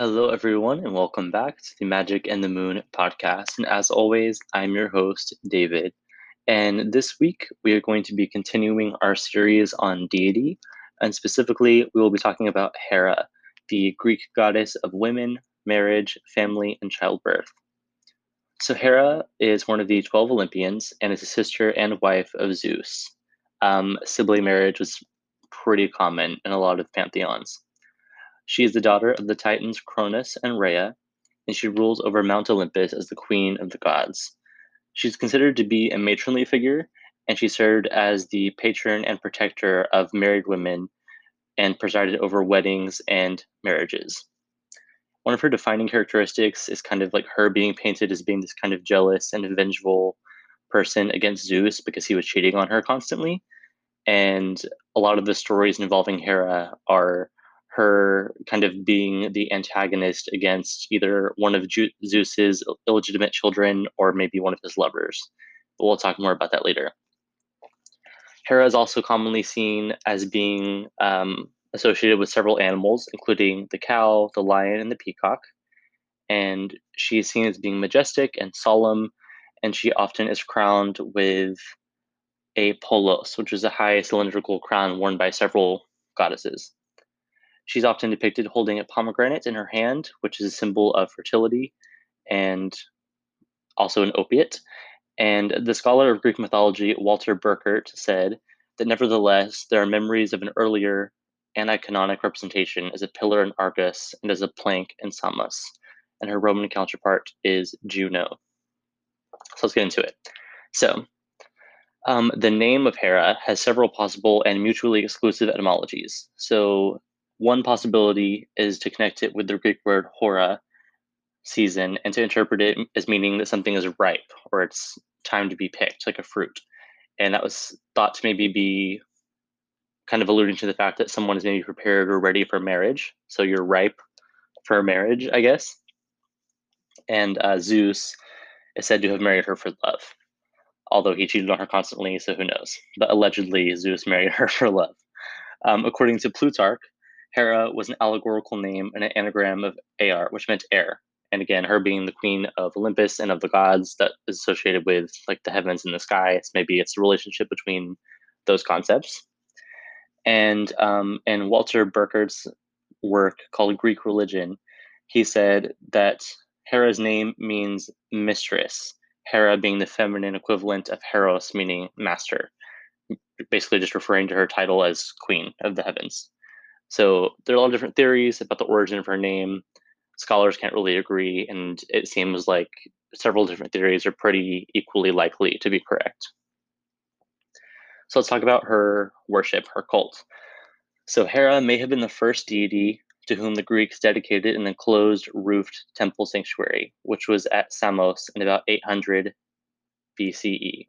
Hello, everyone, and welcome back to the Magic and the Moon podcast. And as always, I'm your host, David. And this week, we are going to be continuing our series on deity. And specifically, we will be talking about Hera, the Greek goddess of women, marriage, family, and childbirth. So, Hera is one of the 12 Olympians and is a sister and wife of Zeus. Um, sibling marriage was pretty common in a lot of pantheons. She is the daughter of the Titans Cronus and Rhea, and she rules over Mount Olympus as the queen of the gods. She's considered to be a matronly figure, and she served as the patron and protector of married women and presided over weddings and marriages. One of her defining characteristics is kind of like her being painted as being this kind of jealous and vengeful person against Zeus because he was cheating on her constantly. And a lot of the stories involving Hera are her kind of being the antagonist against either one of Ju- Zeus's illegitimate children or maybe one of his lovers. But we'll talk more about that later. Hera is also commonly seen as being um, associated with several animals, including the cow, the lion, and the peacock. And she is seen as being majestic and solemn, and she often is crowned with a polos, which is a high cylindrical crown worn by several goddesses. She's often depicted holding a pomegranate in her hand, which is a symbol of fertility and also an opiate. And the scholar of Greek mythology, Walter Burkert, said that nevertheless, there are memories of an earlier anti-canonic representation as a pillar in Argos and as a plank in Samos. And her Roman counterpart is Juno. So let's get into it. So, um, the name of Hera has several possible and mutually exclusive etymologies. So, one possibility is to connect it with the Greek word hora, season, and to interpret it as meaning that something is ripe or it's time to be picked, like a fruit. And that was thought to maybe be kind of alluding to the fact that someone is maybe prepared or ready for marriage. So you're ripe for marriage, I guess. And uh, Zeus is said to have married her for love, although he cheated on her constantly, so who knows. But allegedly, Zeus married her for love. Um, according to Plutarch, Hera was an allegorical name and an anagram of Aer, which meant air. And again, her being the queen of Olympus and of the gods that is associated with like the heavens and the sky. It's maybe it's the relationship between those concepts. And um, and Walter Burkert's work called Greek Religion, he said that Hera's name means mistress, Hera being the feminine equivalent of Heros, meaning master, basically just referring to her title as queen of the heavens. So there are a lot of different theories about the origin of her name. Scholars can't really agree, and it seems like several different theories are pretty equally likely to be correct. So let's talk about her worship, her cult. So Hera may have been the first deity to whom the Greeks dedicated an enclosed roofed temple sanctuary, which was at Samos in about 800 BCE.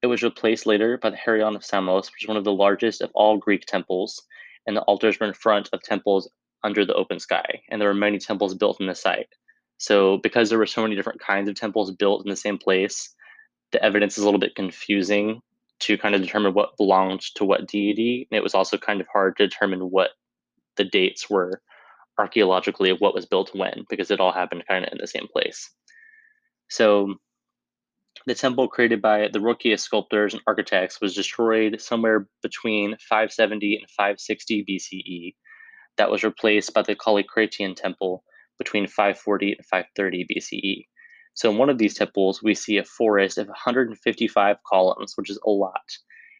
It was replaced later by the Heraion of Samos, which is one of the largest of all Greek temples and the altars were in front of temples under the open sky. And there were many temples built in the site. So, because there were so many different kinds of temples built in the same place, the evidence is a little bit confusing to kind of determine what belonged to what deity. And it was also kind of hard to determine what the dates were archaeologically of what was built when, because it all happened kind of in the same place. So, the temple created by the Rhocis sculptors and architects was destroyed somewhere between 570 and 560 BCE. That was replaced by the Kallikratian temple between 540 and 530 BCE. So in one of these temples, we see a forest of 155 columns, which is a lot.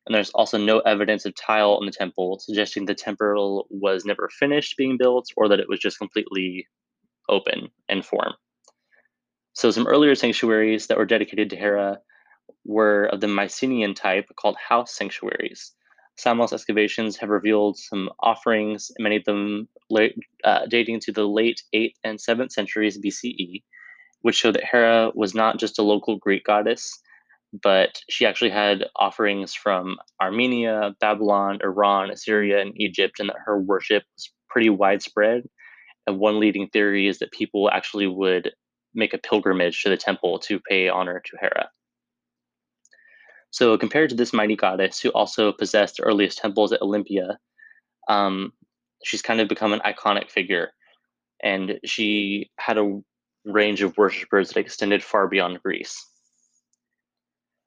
And there's also no evidence of tile in the temple, suggesting the temple was never finished being built or that it was just completely open in form. So some earlier sanctuaries that were dedicated to Hera were of the Mycenaean type called house sanctuaries. Samos excavations have revealed some offerings, many of them late, uh, dating to the late 8th and 7th centuries BCE, which show that Hera was not just a local Greek goddess, but she actually had offerings from Armenia, Babylon, Iran, Assyria, and Egypt, and that her worship was pretty widespread. And one leading theory is that people actually would make a pilgrimage to the temple to pay honor to Hera. So, compared to this mighty goddess who also possessed the earliest temples at Olympia, um, she's kind of become an iconic figure. and she had a range of worshippers that extended far beyond Greece.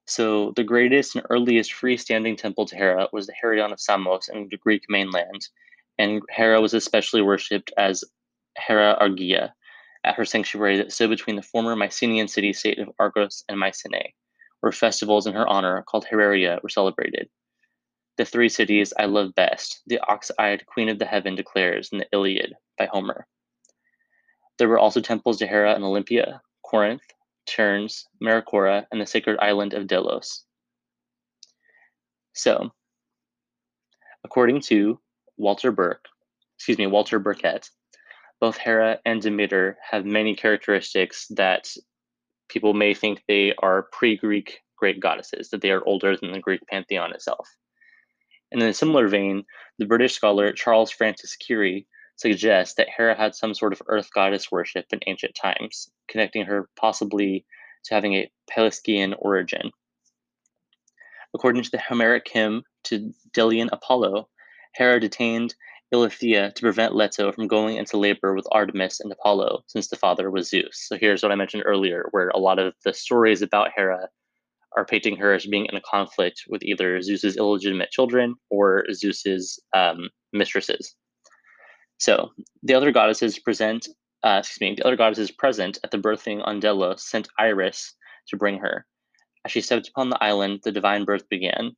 So, the greatest and earliest freestanding temple to Hera was the Heraion of Samos in the Greek mainland, and Hera was especially worshipped as Hera Argia at her sanctuary that stood between the former Mycenaean city state of Argos and Mycenae, where festivals in her honor called Heraia were celebrated. The three cities I love best, the ox eyed Queen of the Heaven declares in the Iliad by Homer. There were also temples to Hera in Olympia, Corinth, Tiryns, Perachora, and the sacred island of Delos. So, according to Walter Burke, excuse me, Walter Burkett, both Hera and Demeter have many characteristics that people may think they are pre Greek great goddesses, that they are older than the Greek pantheon itself. And in a similar vein, the British scholar Charles Francis Keary suggests that Hera had some sort of earth goddess worship in ancient times, connecting her possibly to having a Pelasgian origin. According to the Homeric hymn to Delian Apollo, Hera detained Eileithyia to prevent Leto from going into labor with Artemis and Apollo, since the father was Zeus. So here's what I mentioned earlier, where a lot of the stories about Hera are painting her as being in a conflict with either Zeus's illegitimate children or Zeus's um, mistresses. So the other goddesses present, uh, excuse me, the other goddesses present at the birthing on Delos sent Iris to bring her. As she stepped upon the island, the divine birth began.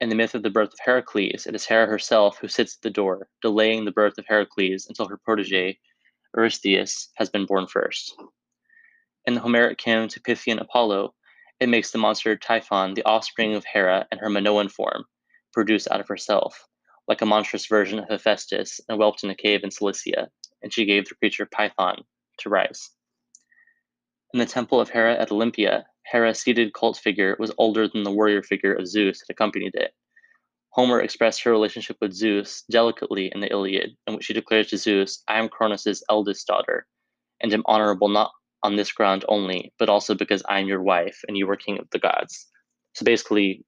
In the myth of the birth of Heracles, it is Hera herself who sits at the door, delaying the birth of Heracles until her protege, Eurystheus, has been born first. In the Homeric hymn to Pythian Apollo, it makes the monster Typhon the offspring of Hera and her Minoan form, produced out of herself, like a monstrous version of Hephaestus, and whelped in a cave in Cilicia, and she gave the creature Python to rise. In the temple of Hera at Olympia, Hera's seated cult figure was older than the warrior figure of Zeus that accompanied it. Homer expressed her relationship with Zeus delicately in the Iliad, in which she declares to Zeus, I am Cronus' eldest daughter, and am honorable not on this ground only, but also because I am your wife and you are king of the gods. So basically,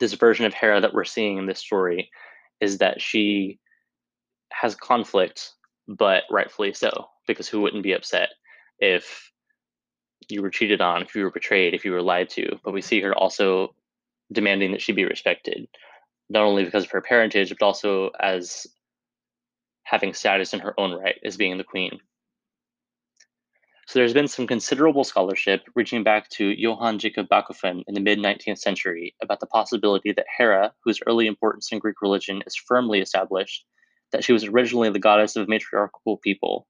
this version of Hera that we're seeing in this story is that she has conflict, but rightfully so, because who wouldn't be upset if you were cheated on, if you were betrayed, if you were lied to? But we see her also demanding that she be respected, not only because of her parentage, but also as having status in her own right as being the queen. So there's been some considerable scholarship reaching back to Johann Jacob Bachofen in the mid 19th century about the possibility that Hera, whose early importance in Greek religion is firmly established, that she was originally the goddess of matriarchal people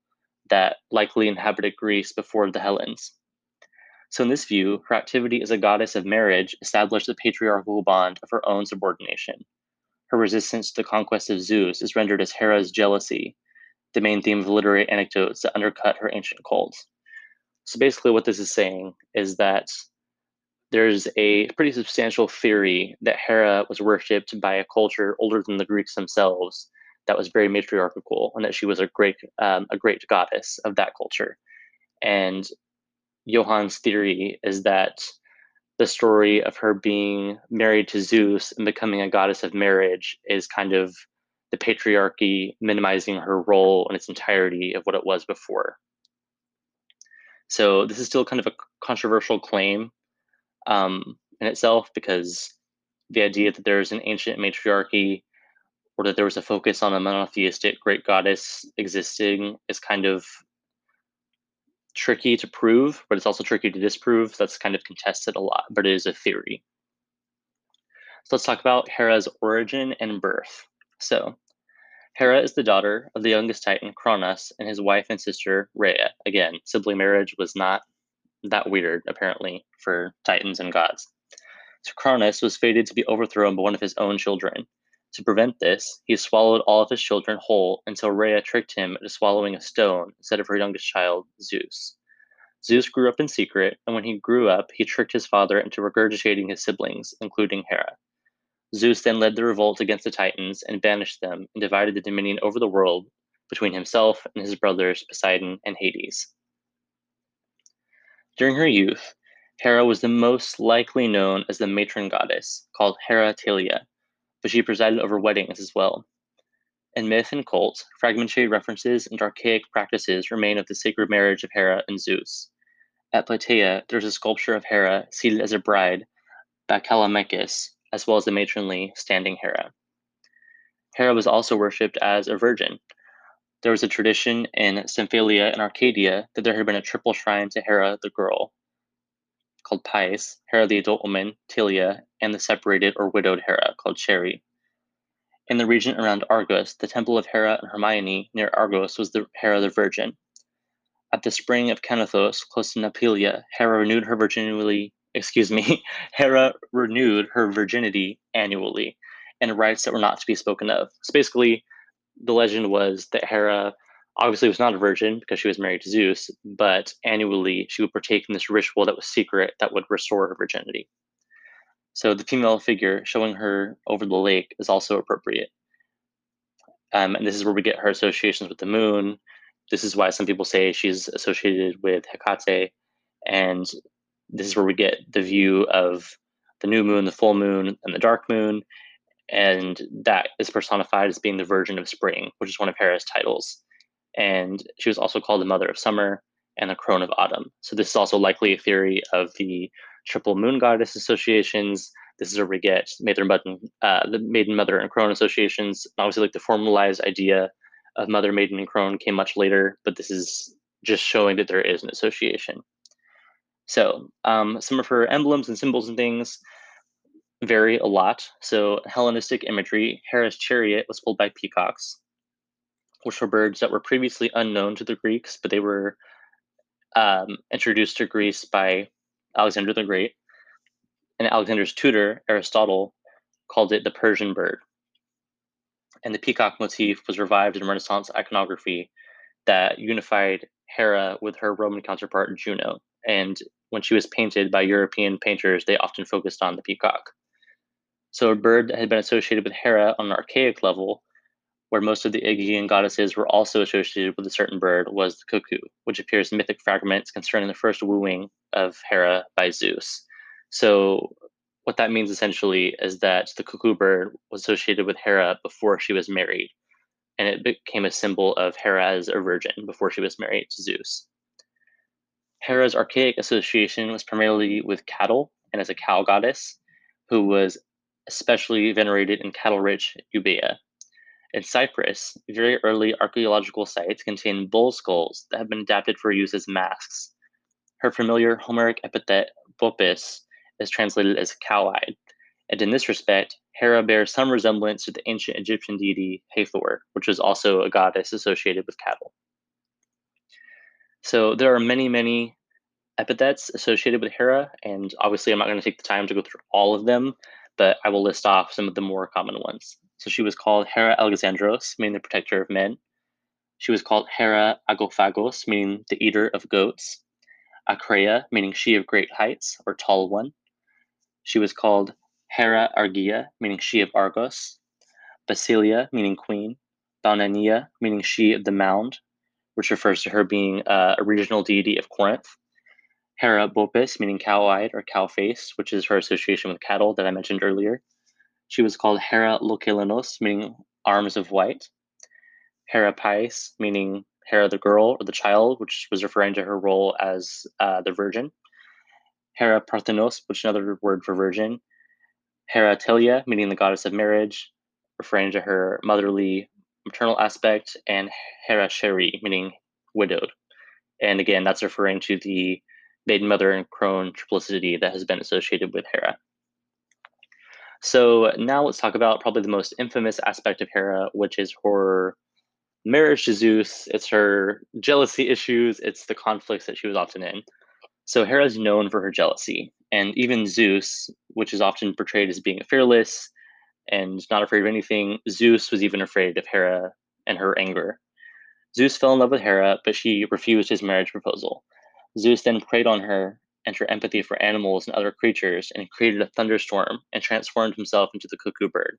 that likely inhabited Greece before the Hellenes. So, in this view, her activity as a goddess of marriage established the patriarchal bond of her own subordination. Her resistance to the conquest of Zeus is rendered as Hera's jealousy, the main theme of literary anecdotes that undercut her ancient cult. So basically, what this is saying is that there's a pretty substantial theory that Hera was worshipped by a culture older than the Greeks themselves that was very matriarchal, and that she was a great um, a great goddess of that culture. And Johann's theory is that the story of her being married to Zeus and becoming a goddess of marriage is kind of the patriarchy minimizing her role in its entirety of what it was before. So this is still kind of a controversial claim um, in itself because the idea that there's an ancient matriarchy or that there was a focus on a monotheistic great goddess existing is kind of tricky to prove, but it's also tricky to disprove. That's kind of contested a lot, but it is a theory. So let's talk about Hera's origin and birth. So Hera is the daughter of the youngest Titan, Cronus, and his wife and sister, Rhea. Again, sibling marriage was not that weird, apparently, for Titans and gods. So Cronus was fated to be overthrown by one of his own children. To prevent this, he swallowed all of his children whole until Rhea tricked him into swallowing a stone instead of her youngest child, Zeus. Zeus grew up in secret, and when he grew up, he tricked his father into regurgitating his siblings, including Hera. Zeus then led the revolt against the Titans and banished them and divided the dominion over the world between himself and his brothers Poseidon and Hades. During her youth, Hera was the most likely known as the matron goddess, called Hera Teleia, but she presided over weddings as well. In myth and cult, fragmentary references and archaic practices remain of the sacred marriage of Hera and Zeus. At Plataea, there's a sculpture of Hera seated as a bride by Callimachus, as well as the matronly standing Hera. Hera was also worshipped as a virgin. There was a tradition in Stymphaleia and Arcadia that there had been a triple shrine to Hera the girl, called Pais, Hera the adult woman, Teleia, and the separated or widowed Hera, called Cheri. In the region around Argos, the temple of Hera and Hermione near Argos was the Hera the Virgin. At the spring of Canathos, close to Nauplia, Hera renewed her virginity. Excuse me, Hera renewed her virginity annually, in rites that were not to be spoken of. So basically, the legend was that Hera obviously was not a virgin because she was married to Zeus, but annually she would partake in this ritual that was secret that would restore her virginity. So the female figure showing her over the lake is also appropriate. Um, and this is where we get her associations with the moon, this is why some people say she's associated with Hecate, and this is where we get the view of the new moon, the full moon, and the dark moon, and that is personified as being the Virgin of Spring, which is one of Hera's titles. And she was also called the Mother of Summer and the Crone of Autumn. So this is also likely a theory of the triple moon goddess associations. This is where we get Maiden, uh, the Maiden Mother and Crone associations. Obviously, like the formalized idea of Mother, Maiden, and Crone came much later, but this is just showing that there is an association. So um, some of her emblems and symbols and things vary a lot. So Hellenistic imagery, Hera's chariot was pulled by peacocks, which were birds that were previously unknown to the Greeks, but they were um, introduced to Greece by Alexander the Great. And Alexander's tutor, Aristotle, called it the Persian bird and the peacock motif was revived in Renaissance iconography that unified Hera with her Roman counterpart Juno. And when she was painted by European painters, they often focused on the peacock. So a bird that had been associated with Hera on an archaic level, where most of the Aegean goddesses were also associated with a certain bird, was the cuckoo, which appears in mythic fragments concerning the first wooing of Hera by Zeus. So what that means essentially is that the cuckoo bird was associated with Hera before she was married, and it became a symbol of Hera as a virgin before she was married to Zeus. Hera's archaic association was primarily with cattle and as a cow goddess, who was especially venerated in cattle rich Euboea. In Cyprus, very early archaeological sites contain bull skulls that have been adapted for use as masks. Her familiar Homeric epithet, Boopis, is translated as cow-eyed, and in this respect, Hera bears some resemblance to the ancient Egyptian deity Hathor, which was also a goddess associated with cattle. So there are many, many epithets associated with Hera, and obviously I'm not going to take the time to go through all of them, but I will list off some of the more common ones. So she was called Hera Alexandros, meaning the protector of men. She was called Hera Agophagos, meaning the eater of goats. Acrea, meaning she of great heights, or tall one. She was called Hera Argia, meaning she of Argos, Basilia, meaning queen, Baunania, meaning she of the mound, which refers to her being a regional deity of Corinth. Hera Boopis, meaning cow-eyed or cow-face, which is her association with cattle that I mentioned earlier. She was called Hera Leukolenos, meaning arms of white. Hera Pais, meaning Hera the girl or the child, which was referring to her role as uh, the virgin. Hera Parthenos, which is another word for virgin. Hera Teleia, meaning the goddess of marriage, referring to her motherly maternal aspect, and Hera Cheri, meaning widowed. And again, that's referring to the maiden mother and crone triplicity that has been associated with Hera. So now let's talk about probably the most infamous aspect of Hera, which is her marriage to Zeus. It's her jealousy issues. It's the conflicts that she was often in. So Hera is known for her jealousy, and even Zeus, which is often portrayed as being fearless and not afraid of anything, Zeus was even afraid of Hera and her anger. Zeus fell in love with Hera, but she refused his marriage proposal. Zeus then preyed on her and her empathy for animals and other creatures and created a thunderstorm and transformed himself into the cuckoo bird.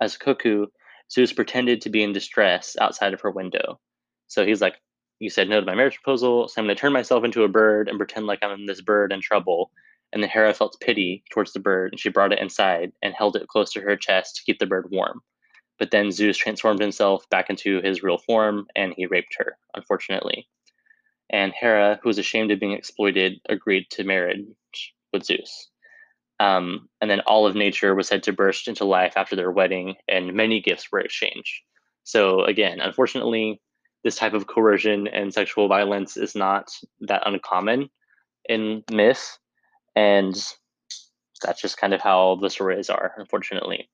As a cuckoo, Zeus pretended to be in distress outside of her window. So he's like, you said no to my marriage proposal, so I'm going to turn myself into a bird and pretend like I'm this bird in trouble. And the Hera felt pity towards the bird, and she brought it inside and held it close to her chest to keep the bird warm. but then Zeus transformed himself back into his real form and he raped her, unfortunately. And Hera, who was ashamed of being exploited, agreed to marriage with Zeus. Um, and then all of nature was said to burst into life after their wedding, and many gifts were exchanged. So, again, unfortunately, this type of coercion and sexual violence is not that uncommon in myth. And that's just kind of how the stories are, unfortunately.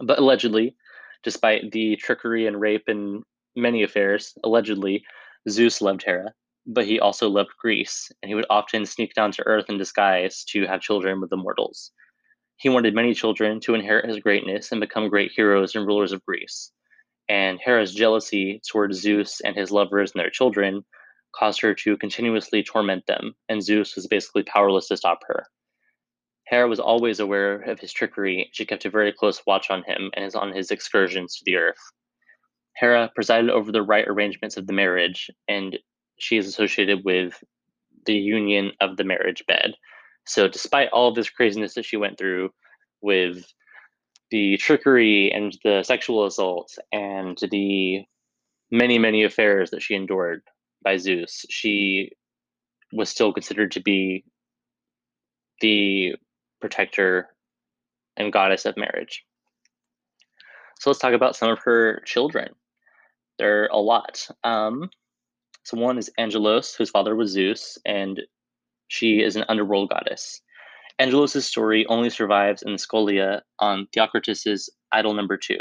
But allegedly, despite the trickery and rape and many affairs, allegedly, Zeus loved Hera but he also loved Greece, and he would often sneak down to Earth in disguise to have children with the mortals. He wanted many children to inherit his greatness and become great heroes and rulers of Greece. And Hera's jealousy towards Zeus and his lovers and their children caused her to continuously torment them, and Zeus was basically powerless to stop her. Hera was always aware of his trickery. She kept a very close watch on him and is on his excursions to the earth. Hera presided over the right arrangements of the marriage, and she is associated with the union of the marriage bed. So, despite all of this craziness that she went through with the trickery and the sexual assault and the many, many affairs that she endured by Zeus, she was still considered to be the protector and goddess of marriage. So, let's talk about some of her children. There are a lot. Um, so one is Angelos, whose father was Zeus, and she is an underworld goddess. Angelos' story only survives in the Scholia on Theocritus's Idyll number two.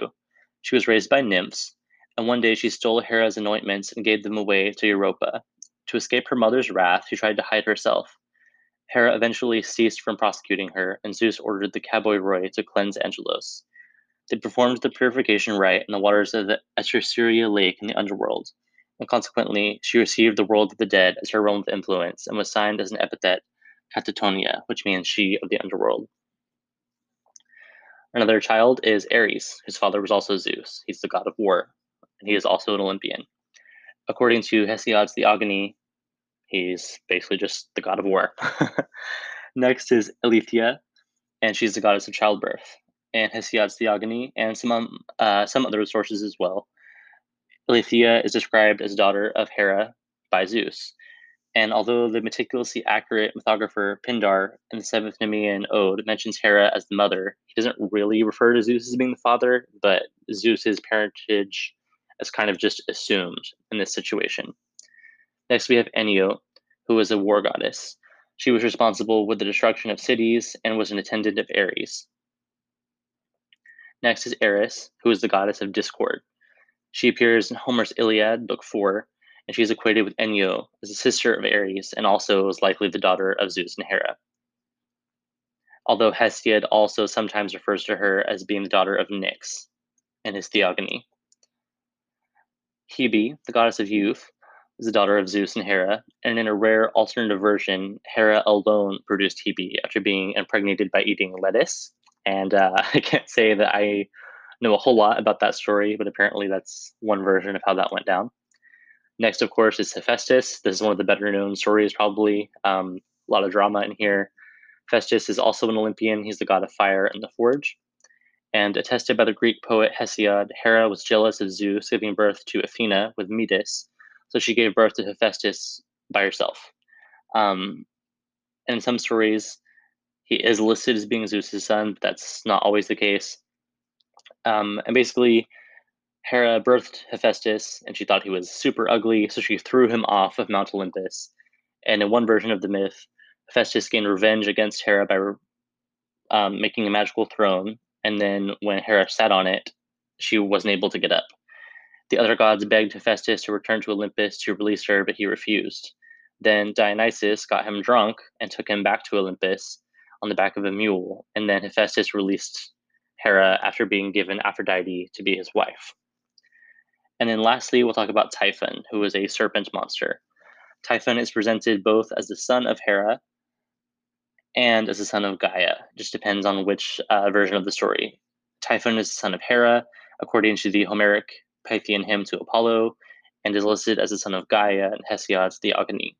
She was raised by nymphs, and one day she stole Hera's anointments and gave them away to Europa. To escape her mother's wrath, she tried to hide herself. Hera eventually ceased from prosecuting her, and Zeus ordered the Cabeiroi to cleanse Angelos. They performed the purification rite in the waters of the Acherusia Lake in the underworld and consequently she received the world of the dead as her realm of influence and was signed as an epithet Katachthonia, which means she of the underworld. Another child is Ares, whose father was also Zeus. He's the god of war, and he is also an Olympian. According to Hesiod's Theogony, he's basically just the god of war. Next is Eileithyia, and she's the goddess of childbirth. And Hesiod's Theogony, and some uh, some other sources as well, Eileithyia is described as daughter of Hera by Zeus. And although the meticulously accurate mythographer Pindar in the seventh Nemean Ode mentions Hera as the mother, he doesn't really refer to Zeus as being the father, but Zeus's parentage is kind of just assumed in this situation. Next, we have Enyo, who is a war goddess. She was responsible with the destruction of cities and was an attendant of Ares. Next is Eris, who is the goddess of discord. She appears in Homer's Iliad, Book 4, and she is equated with Enyo as a sister of Ares and also is likely the daughter of Zeus and Hera. Although Hesiod also sometimes refers to her as being the daughter of Nyx in his Theogony. Hebe, the goddess of youth, is the daughter of Zeus and Hera, and in a rare alternative version, Hera alone produced Hebe after being impregnated by eating lettuce. And uh, I can't say that I know a whole lot about that story, but apparently that's one version of how that went down. Next, of course, is Hephaestus. This is one of the better known stories, probably. Um, a lot of drama in here. Hephaestus is also an Olympian. He's the god of fire and the forge. And attested by the Greek poet Hesiod, Hera was jealous of Zeus giving birth to Athena with Metis, so she gave birth to Hephaestus by herself. Um, in some stories, he is listed as being Zeus's son, but that's not always the case. Um, and basically, Hera birthed Hephaestus, and she thought he was super ugly, so she threw him off of Mount Olympus. And in one version of the myth, Hephaestus gained revenge against Hera by um, making a magical throne. And then when Hera sat on it, she wasn't able to get up. The other gods begged Hephaestus to return to Olympus to release her, but he refused. Then Dionysus got him drunk and took him back to Olympus on the back of a mule. And then Hephaestus released Hera after being given Aphrodite to be his wife. And then lastly, we'll talk about Typhon, who is a serpent monster. Typhon is presented both as the son of Hera and as the son of Gaia. It just depends on which uh, version of the story. Typhon is the son of Hera, according to the Homeric Pythian hymn to Apollo, and is listed as the son of Gaia in Hesiod's Theogony.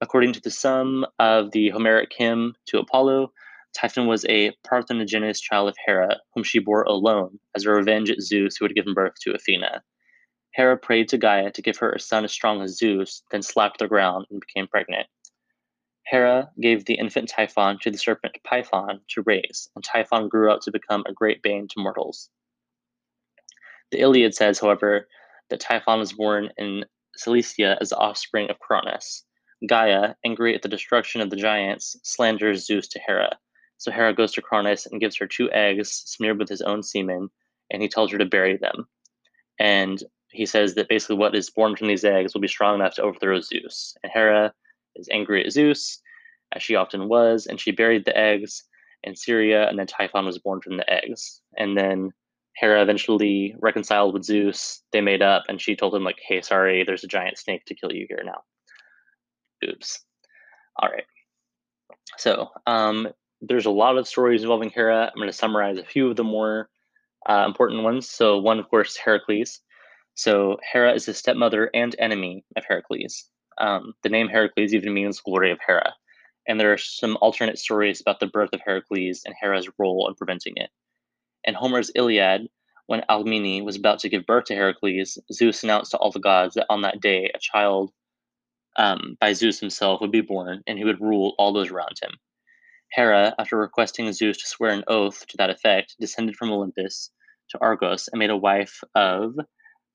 According to the sum of the Homeric hymn to Apollo, Typhon was a parthenogenous child of Hera, whom she bore alone as a revenge at Zeus, who had given birth to Athena. Hera prayed to Gaia to give her a son as strong as Zeus, then slapped the ground and became pregnant. Hera gave the infant Typhon to the serpent Python to raise, and Typhon grew up to become a great bane to mortals. The Iliad says, however, that Typhon was born in Cilicia as the offspring of Cronus. Gaia, angry at the destruction of the giants, slanders Zeus to Hera. So Hera goes to Cronus and gives her two eggs smeared with his own semen, and he tells her to bury them. And he says that basically what is born from these eggs will be strong enough to overthrow Zeus. And Hera is angry at Zeus, as she often was, and she buried the eggs in Syria, and then Typhon was born from the eggs. And then Hera eventually reconciled with Zeus. They made up, and she told him, like, hey, sorry, there's a giant snake to kill you here now. Oops. All right. So, um, there's a lot of stories involving Hera. I'm going to summarize a few of the more uh, important ones. So, one, of course, Heracles. So, Hera is the stepmother and enemy of Heracles. Um, the name Heracles even means glory of Hera. And there are some alternate stories about the birth of Heracles and Hera's role in preventing it. In Homer's Iliad, when Alcmene was about to give birth to Heracles, Zeus announced to all the gods that on that day a child um, by Zeus himself would be born and he would rule all those around him. Hera, after requesting Zeus to swear an oath to that effect, descended from Olympus to Argos and made a wife of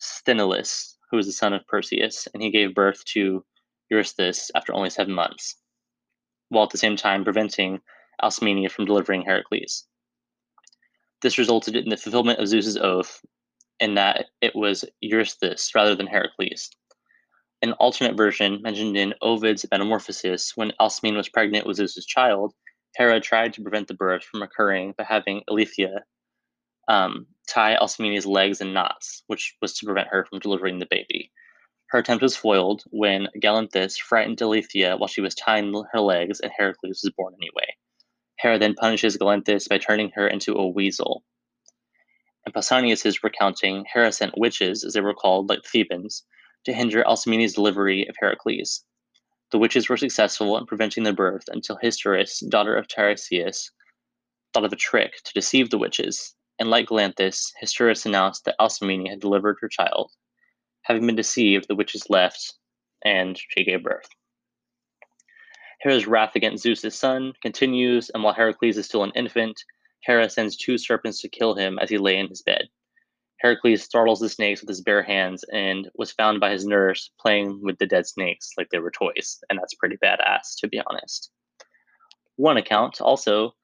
Sthenelus, who was the son of Perseus, and he gave birth to Eurystheus after only seven months, while at the same time preventing Alcmene from delivering Heracles. This resulted in the fulfillment of Zeus's oath, in that it was Eurystheus rather than Heracles. An alternate version mentioned in Ovid's Metamorphoses, when Alcmene was pregnant with Zeus's child, Hera tried to prevent the birth from occurring by having Eileithyia um, tie Alcmene's legs in knots, which was to prevent her from delivering the baby. Her attempt was foiled when Galanthus frightened Eileithyia while she was tying her legs, and Heracles was born anyway. Hera then punishes Galanthus by turning her into a weasel. In Pausanias' recounting, Hera sent witches, as they were called, like Thebans, to hinder Alcmene's delivery of Heracles. The witches were successful in preventing the birth until Hysterius, daughter of Tiresias, thought of a trick to deceive the witches, and like Galanthus, Hysterius announced that Alcmene had delivered her child. Having been deceived, the witches left, and she gave birth. Hera's wrath against Zeus' son continues, and while Heracles is still an infant, Hera sends two serpents to kill him as he lay in his bed. Heracles startles the snakes with his bare hands and was found by his nurse playing with the dead snakes like they were toys, and that's pretty badass, to be honest. One account, also,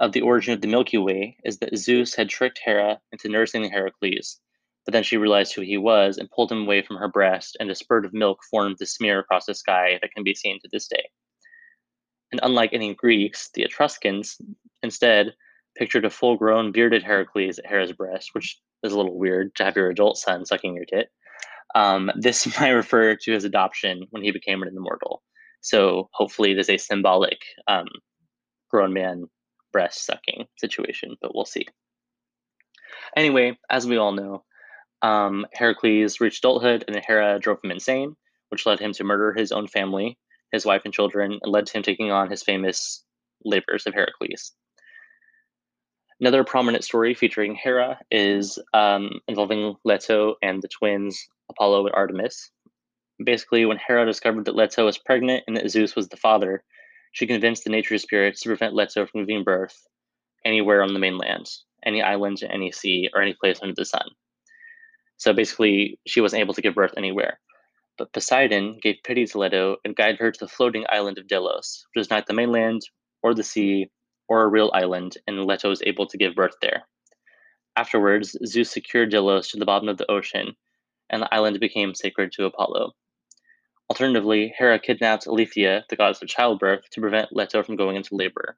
of the origin of the Milky Way is that Zeus had tricked Hera into nursing Heracles, but then she realized who he was and pulled him away from her breast, and a spurt of milk formed the smear across the sky that can be seen to this day. And unlike any Greeks, the Etruscans instead pictured a full grown bearded Heracles at Hera's breast, which is a little weird to have your adult son sucking your tit. Um, this might refer to his adoption when he became an immortal. So hopefully, is a symbolic um, grown man breast sucking situation, but we'll see. Anyway, as we all know, um, Heracles reached adulthood and Hera drove him insane, which led him to murder his own family, his wife and children, and led to him taking on his famous labors of Heracles. Another prominent story featuring Hera is um, involving Leto and the twins Apollo and Artemis. Basically, when Hera discovered that Leto was pregnant and that Zeus was the father, she convinced the nature spirits to prevent Leto from giving birth anywhere on the mainland, any island, any sea, or any place under the sun. So basically, she wasn't able to give birth anywhere. But Poseidon gave pity to Leto and guided her to the floating island of Delos, which is not the mainland or the sea or a real island, and Leto was able to give birth there. Afterwards, Zeus secured Delos to the bottom of the ocean, and the island became sacred to Apollo. Alternatively, Hera kidnapped Eileithyia, the goddess of childbirth, to prevent Leto from going into labor.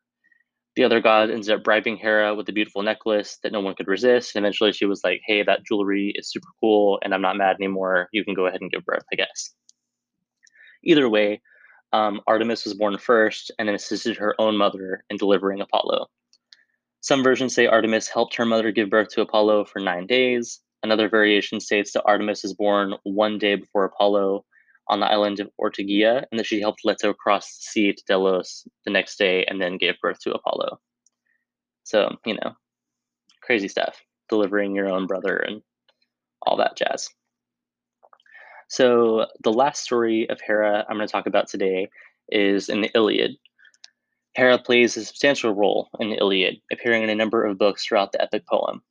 The other god ended up bribing Hera with a beautiful necklace that no one could resist, and eventually she was like, hey, that jewelry is super cool, and I'm not mad anymore. You can go ahead and give birth, I guess. Either way, um, Artemis was born first and then assisted her own mother in delivering Apollo. Some versions say Artemis helped her mother give birth to Apollo for nine days. Another variation states that Artemis was born one day before Apollo on the island of Ortygia and that she helped Leto cross the sea to Delos the next day and then gave birth to Apollo. So, you know, crazy stuff, delivering your own brother and all that jazz. So, the last story of Hera I'm going to talk about today is in the Iliad. Hera plays a substantial role in the Iliad, appearing in a number of books throughout the epic poem.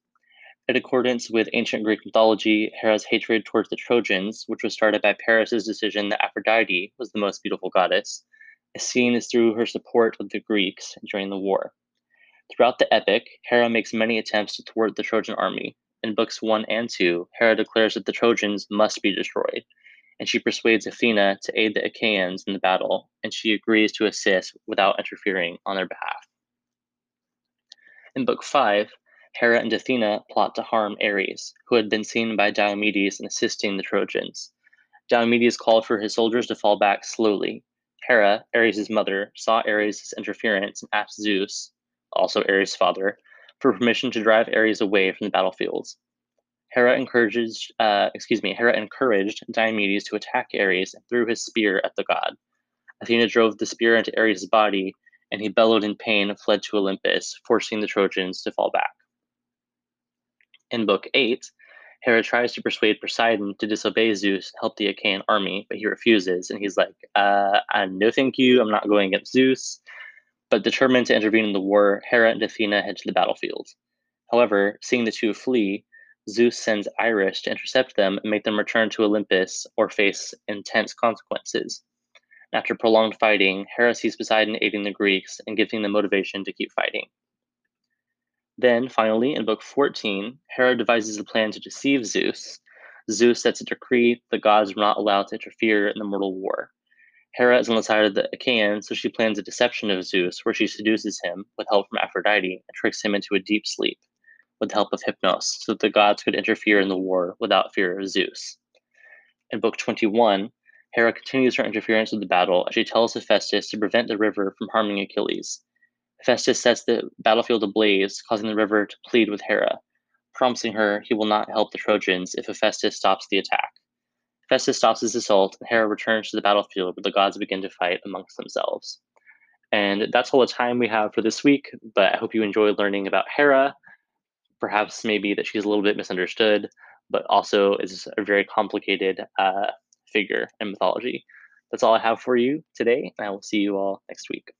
In accordance with ancient Greek mythology, Hera's hatred towards the Trojans, which was started by Paris's decision that Aphrodite was the most beautiful goddess, is seen as through her support of the Greeks during the war. Throughout the epic, Hera makes many attempts to thwart the Trojan army. In books 1 and 2, Hera declares that the Trojans must be destroyed, and she persuades Athena to aid the Achaeans in the battle, and she agrees to assist without interfering on their behalf. In Book 5, Hera and Athena plot to harm Ares, who had been seen by Diomedes in assisting the Trojans. Diomedes called for his soldiers to fall back slowly. Hera, Ares' mother, saw Ares' interference and asked Zeus, also Ares' father, for permission to drive Ares away from the battlefields. Hera encouraged, uh, excuse me, Hera encouraged Diomedes to attack Ares and threw his spear at the god. Athena drove the spear into Ares' body, and he bellowed in pain and fled to Olympus, forcing the Trojans to fall back. In Book 8, Hera tries to persuade Poseidon to disobey Zeus to help the Achaean army, but he refuses, and he's like, uh, no thank you, I'm not going against Zeus. But determined to intervene in the war, Hera and Athena head to the battlefield. However, seeing the two flee, Zeus sends Iris to intercept them and make them return to Olympus or face intense consequences. After prolonged fighting, Hera sees Poseidon aiding the Greeks and giving them motivation to keep fighting. Then, finally, in Book 14, Hera devises a plan to deceive Zeus. Zeus sets a decree the gods are not allowed to interfere in the mortal war. Hera is on the side of the Achaeans, so she plans a deception of Zeus, where she seduces him with help from Aphrodite and tricks him into a deep sleep with the help of Hypnos, so that the gods could interfere in the war without fear of Zeus. In Book 21, Hera continues her interference with the battle as she tells Hephaestus to prevent the river from harming Achilles. Hephaestus sets the battlefield ablaze, causing the river to plead with Hera, promising her he will not help the Trojans if Hephaestus stops the attack. Hephaestus stops his assault, and Hera returns to the battlefield where the gods begin to fight amongst themselves. And that's all the time we have for this week, but I hope you enjoyed learning about Hera. Perhaps maybe that she's a little bit misunderstood, but also is a very complicated uh, figure in mythology. That's all I have for you today, and I will see you all next week.